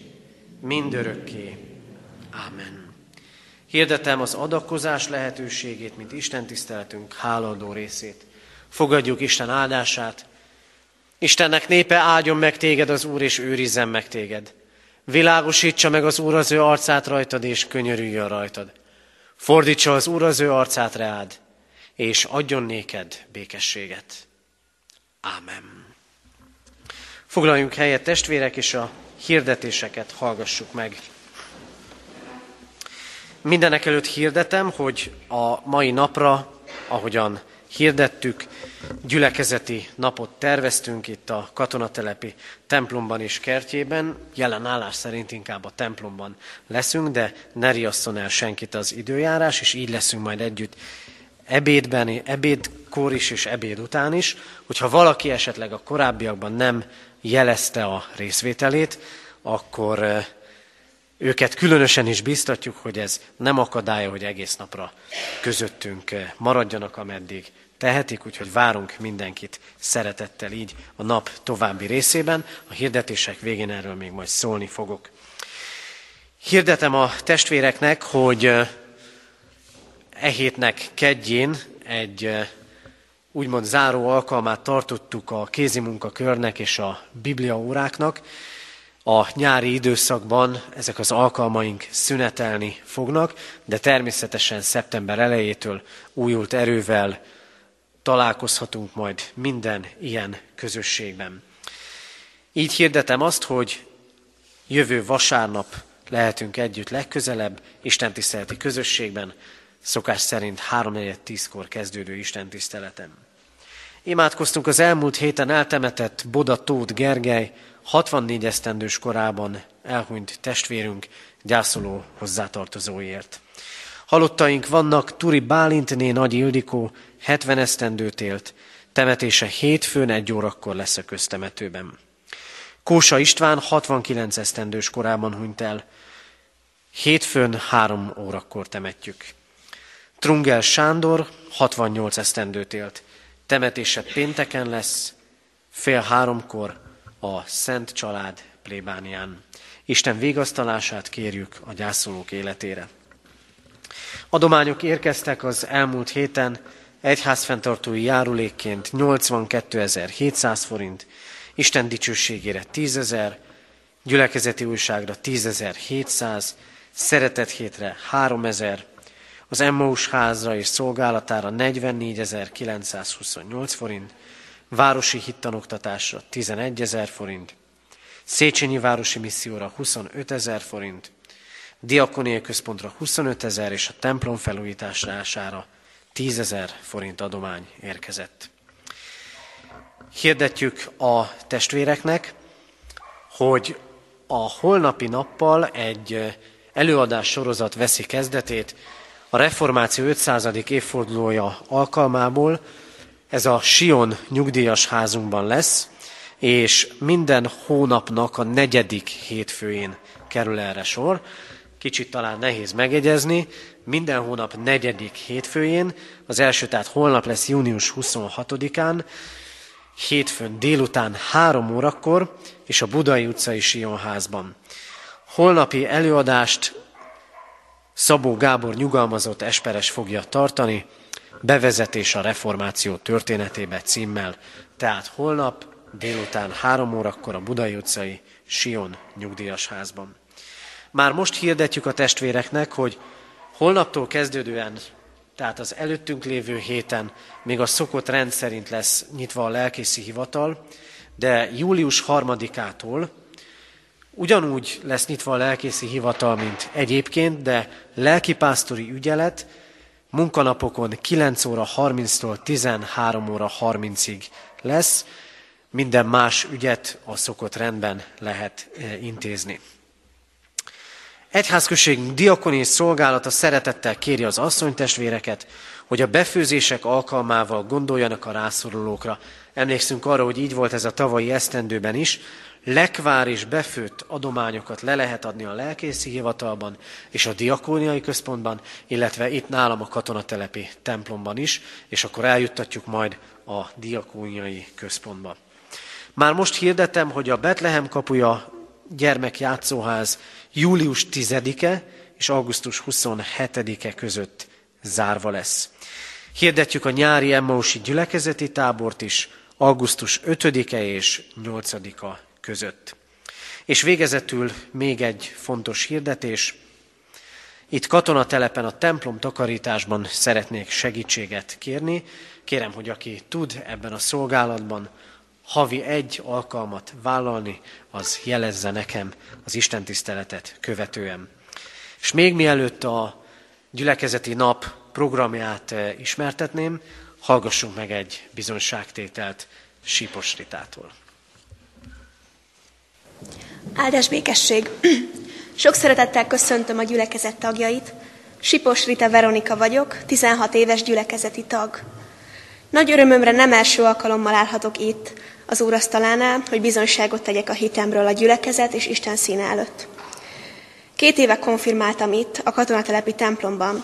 mindörökké. Ámen. Hirdetem az adakozás lehetőségét, mint Isten tiszteltünk háladó részét. Fogadjuk Isten áldását, Istennek népe áldjon meg téged az Úr, és őrizzen meg téged. Világosítsa meg az Úr az ő arcát rajtad, és könyörüljön rajtad. Fordítsa az Úr az ő arcát reád, és adjon néked békességet. Ámen. Foglaljunk helyet, testvérek, és a hirdetéseket hallgassuk meg. Mindenek előtt hirdetem, hogy a mai napra, ahogyan hirdettük, gyülekezeti napot terveztünk itt a katonatelepi templomban és kertjében. Jelen állás szerint inkább a templomban leszünk, de ne riasszon el senkit az időjárás, és így leszünk majd együtt ebédben, ebédkor is és ebéd után is. Hogyha valaki esetleg a korábbiakban nem jelezte a részvételét, akkor őket különösen is biztatjuk, hogy ez nem akadálya, hogy egész napra közöttünk maradjanak, ameddig tehetik, úgyhogy várunk mindenkit szeretettel így a nap további részében. A hirdetések végén erről még majd szólni fogok. Hirdetem a testvéreknek, hogy e hétnek kedjén egy úgymond záró alkalmát tartottuk a kézimunkakörnek és a bibliaóráknak. A nyári időszakban ezek az alkalmaink szünetelni fognak, de természetesen szeptember elejétől újult erővel találkozhatunk majd minden ilyen közösségben. Így hirdetem azt, hogy jövő vasárnap lehetünk együtt legközelebb, Isten tiszteleti közösségben, szokás szerint 3-4-10-kor kezdődő Isten tiszteleten. Imádkoztunk az elmúlt héten eltemetett Boda Tóth Gergely, 64 esztendős korában elhunyt testvérünk gyászoló hozzátartozóért. Halottaink vannak Turi Bálintné Nagy Ildikó, 70 esztendőt élt, temetése hétfőn egy órakor lesz a köztemetőben. Kósa István 69 esztendős korában hunyt el, hétfőn három órakor temetjük. Trungel Sándor 68 esztendőt élt, temetése pénteken lesz, fél háromkor a Szent Család plébánián. Isten végasztalását kérjük a gyászolók életére. Adományok érkeztek az elmúlt héten, egyházfenntartói járulékként 82.700 forint, Isten dicsőségére 10.000, gyülekezeti újságra 10.700, szeretet hétre 3.000, az Emmaus házra és szolgálatára 44.928 forint, városi hittanoktatásra 11 ezer forint, Széchenyi városi misszióra 25 ezer forint, Diakonia központra 25 ezer és a templom felújítására 10 ezer forint adomány érkezett. Hirdetjük a testvéreknek, hogy a holnapi nappal egy előadás sorozat veszi kezdetét a reformáció 500. évfordulója alkalmából. Ez a Sion nyugdíjas házunkban lesz, és minden hónapnak a negyedik hétfőjén kerül erre sor. Kicsit talán nehéz megegyezni, minden hónap negyedik hétfőjén, az első tehát holnap lesz június 26-án, hétfőn délután három órakor, és a Budai utcai Sionházban. Holnapi előadást Szabó Gábor nyugalmazott esperes fogja tartani, bevezetés a reformáció történetébe címmel. Tehát holnap délután három órakor a Budai utcai Sion nyugdíjas házban. Már most hirdetjük a testvéreknek, hogy holnaptól kezdődően, tehát az előttünk lévő héten még a szokott rend szerint lesz nyitva a lelkészi hivatal, de július harmadikától ugyanúgy lesz nyitva a lelkészi hivatal, mint egyébként, de lelkipásztori ügyelet munkanapokon 9 óra 30-tól 13 óra 30-ig lesz, minden más ügyet a szokott rendben lehet eh, intézni. Egyházközségünk diakoni szolgálata szeretettel kéri az asszonytestvéreket, hogy a befőzések alkalmával gondoljanak a rászorulókra. Emlékszünk arra, hogy így volt ez a tavalyi esztendőben is. Lekvár és befőtt adományokat le lehet adni a lelkészi hivatalban és a diakóniai központban, illetve itt nálam a katonatelepi templomban is, és akkor eljuttatjuk majd a diakóniai központba. Már most hirdetem, hogy a Betlehem kapuja gyermekjátszóház július 10-e és augusztus 27-e között zárva lesz. Hirdetjük a nyári Emmausi gyülekezeti tábort is augusztus 5-e és 8-a között. És végezetül még egy fontos hirdetés. Itt katonatelepen a templom takarításban szeretnék segítséget kérni. Kérem, hogy aki tud ebben a szolgálatban, havi egy alkalmat vállalni, az jelezze nekem az Isten tiszteletet követően. És még mielőtt a gyülekezeti nap programját eh, ismertetném, hallgassunk meg egy bizonyságtételt Sípos Ritától. Áldás békesség! Sok szeretettel köszöntöm a gyülekezet tagjait. Sipos Rita Veronika vagyok, 16 éves gyülekezeti tag. Nagy örömömre nem első alkalommal állhatok itt, az úrasztalánál, hogy bizonyságot tegyek a hitemről a gyülekezet és Isten színe előtt. Két éve konfirmáltam itt, a katonatelepi templomban,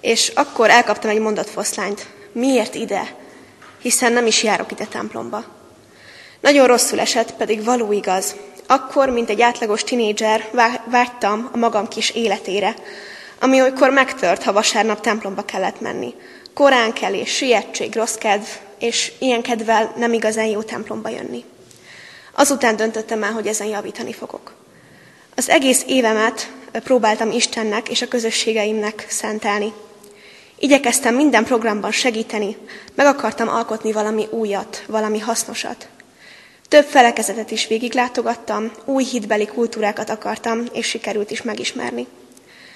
és akkor elkaptam egy mondatfoszlányt. Miért ide? Hiszen nem is járok ide templomba. Nagyon rosszul esett, pedig való igaz. Akkor, mint egy átlagos tinédzser, vágytam a magam kis életére, ami olykor megtört, ha vasárnap templomba kellett menni. Korán kelés, sietség, rossz kedv, és ilyen kedvel nem igazán jó templomba jönni. Azután döntöttem el, hogy ezen javítani fogok. Az egész évemet próbáltam Istennek és a közösségeimnek szentelni. Igyekeztem minden programban segíteni, meg akartam alkotni valami újat, valami hasznosat. Több felekezetet is végiglátogattam, új hitbeli kultúrákat akartam, és sikerült is megismerni.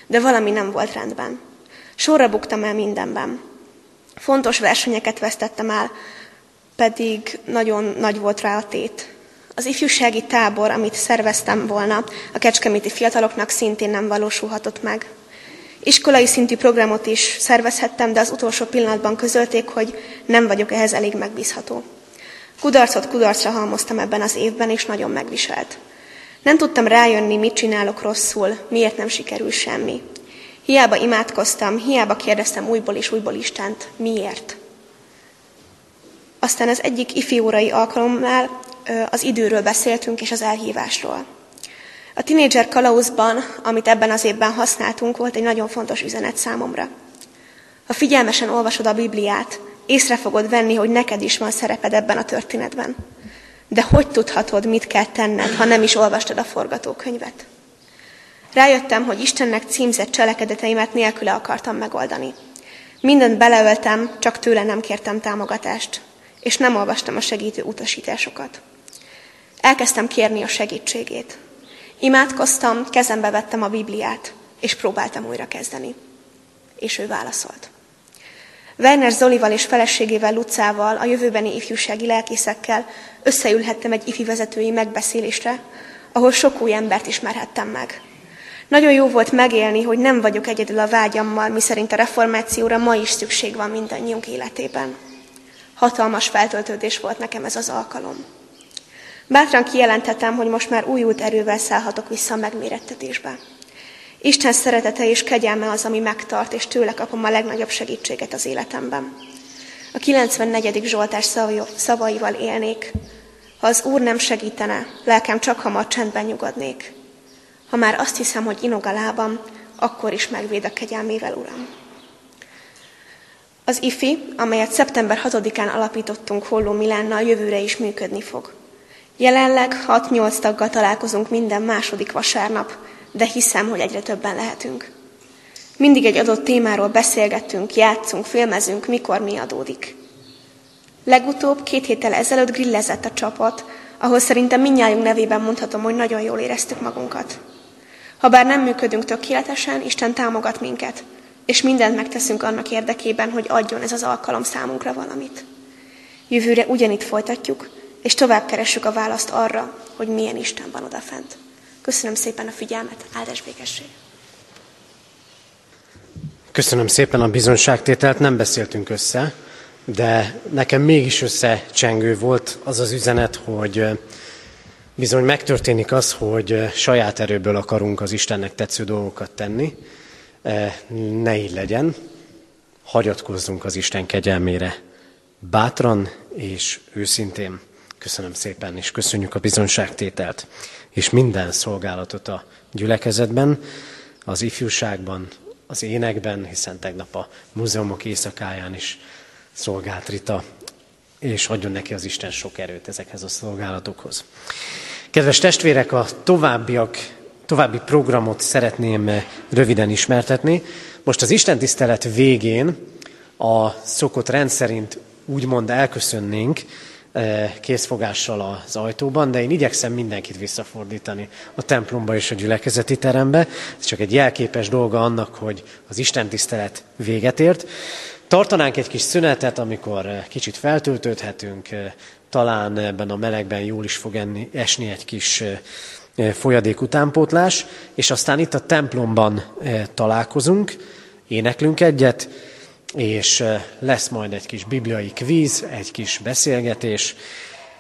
De valami nem volt rendben. Sorra buktam el mindenben. Fontos versenyeket vesztettem el, pedig nagyon nagy volt rá a tét. Az ifjúsági tábor, amit szerveztem volna, a kecskeméti fiataloknak szintén nem valósulhatott meg. Iskolai szintű programot is szervezhettem, de az utolsó pillanatban közölték, hogy nem vagyok ehhez elég megbízható. Kudarcot kudarcra halmoztam ebben az évben, és nagyon megviselt. Nem tudtam rájönni, mit csinálok rosszul, miért nem sikerül semmi. Hiába imádkoztam, hiába kérdeztem újból és újból Istent, miért. Aztán az egyik ifjúórai alkalommal az időről beszéltünk és az elhívásról. A tinédzser kalauzban, amit ebben az évben használtunk, volt egy nagyon fontos üzenet számomra. Ha figyelmesen olvasod a Bibliát, észre fogod venni, hogy neked is van szereped ebben a történetben. De hogy tudhatod, mit kell tenned, ha nem is olvastad a forgatókönyvet? Rájöttem, hogy Istennek címzett cselekedeteimet nélküle akartam megoldani. Mindent beleöltem, csak tőle nem kértem támogatást, és nem olvastam a segítő utasításokat. Elkezdtem kérni a segítségét. Imádkoztam, kezembe vettem a Bibliát, és próbáltam újra kezdeni. És ő válaszolt. Werner Zolival és feleségével Lucával, a jövőbeni ifjúsági lelkészekkel összeülhettem egy ifi vezetői megbeszélésre, ahol sok új embert ismerhettem meg. Nagyon jó volt megélni, hogy nem vagyok egyedül a vágyammal, miszerint a reformációra ma is szükség van mindannyiunk életében. Hatalmas feltöltődés volt nekem ez az alkalom. Bátran kijelenthetem, hogy most már újult erővel szállhatok vissza a megmérettetésbe. Isten szeretete és kegyelme az, ami megtart, és tőle kapom a legnagyobb segítséget az életemben. A 94. Zsoltás szavaival élnék. Ha az Úr nem segítene, lelkem csak hamar csendben nyugodnék. Ha már azt hiszem, hogy inog a lábam, akkor is megvéd a kegyelmével, Uram. Az IFI, amelyet szeptember 6-án alapítottunk Holló Milánnal, jövőre is működni fog. Jelenleg 6-8 taggal találkozunk minden második vasárnap, de hiszem, hogy egyre többen lehetünk. Mindig egy adott témáról beszélgettünk, játszunk, filmezünk, mikor mi adódik. Legutóbb két héttel ezelőtt grillezett a csapat, ahol szerintem mindnyájunk nevében mondhatom, hogy nagyon jól éreztük magunkat. Habár nem működünk tökéletesen, Isten támogat minket, és mindent megteszünk annak érdekében, hogy adjon ez az alkalom számunkra valamit. Jövőre ugyanitt folytatjuk, és tovább keressük a választ arra, hogy milyen Isten van odafent. Köszönöm szépen a figyelmet, áldás békesség! Köszönöm szépen a bizonságtételt, nem beszéltünk össze, de nekem mégis összecsengő volt az az üzenet, hogy bizony megtörténik az, hogy saját erőből akarunk az Istennek tetsző dolgokat tenni. Ne így legyen, hagyatkozzunk az Isten kegyelmére bátran és őszintén. Köszönöm szépen, és köszönjük a bizonságtételt, és minden szolgálatot a gyülekezetben, az ifjúságban, az énekben, hiszen tegnap a múzeumok éjszakáján is szolgált Rita, és adjon neki az Isten sok erőt ezekhez a szolgálatokhoz. Kedves testvérek, a továbbiak, további programot szeretném röviden ismertetni. Most az Isten tisztelet végén a szokott rendszerint úgymond elköszönnénk, Eh, készfogással az ajtóban, de én igyekszem mindenkit visszafordítani a templomba és a gyülekezeti terembe. Ez csak egy jelképes dolga annak, hogy az Isten tisztelet véget ért. Tartanánk egy kis szünetet, amikor eh, kicsit feltöltődhetünk, eh, talán ebben a melegben jól is fog enni, esni egy kis folyadék utánpótlás, és aztán itt a templomban találkozunk, éneklünk egyet, és lesz majd egy kis bibliai kvíz, egy kis beszélgetés,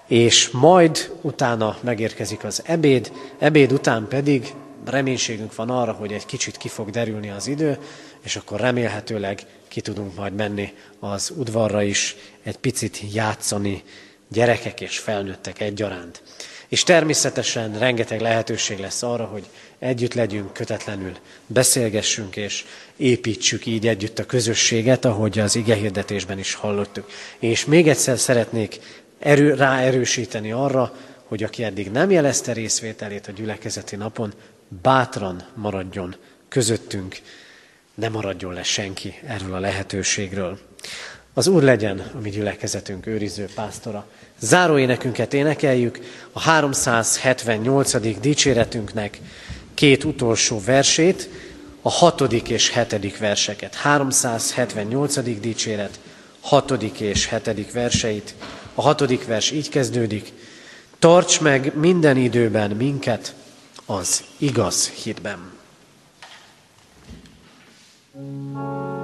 és majd utána megérkezik az ebéd, ebéd után pedig reménységünk van arra, hogy egy kicsit ki fog derülni az idő, és akkor remélhetőleg ki tudunk majd menni az udvarra is, egy picit játszani gyerekek és felnőttek egyaránt. És természetesen rengeteg lehetőség lesz arra, hogy együtt legyünk, kötetlenül beszélgessünk, és építsük így együtt a közösséget, ahogy az ige hirdetésben is hallottuk. És még egyszer szeretnék erő, ráerősíteni arra, hogy aki eddig nem jelezte részvételét a gyülekezeti napon, bátran maradjon közöttünk, ne maradjon le senki erről a lehetőségről. Az Úr legyen a mi gyülekezetünk őriző pásztora. Záró énekünket énekeljük, a 378. dicséretünknek két utolsó versét, a hatodik és hetedik verseket. 378. dicséret, hatodik és hetedik verseit. A hatodik vers így kezdődik. Tarts meg minden időben minket az igaz hitben. うん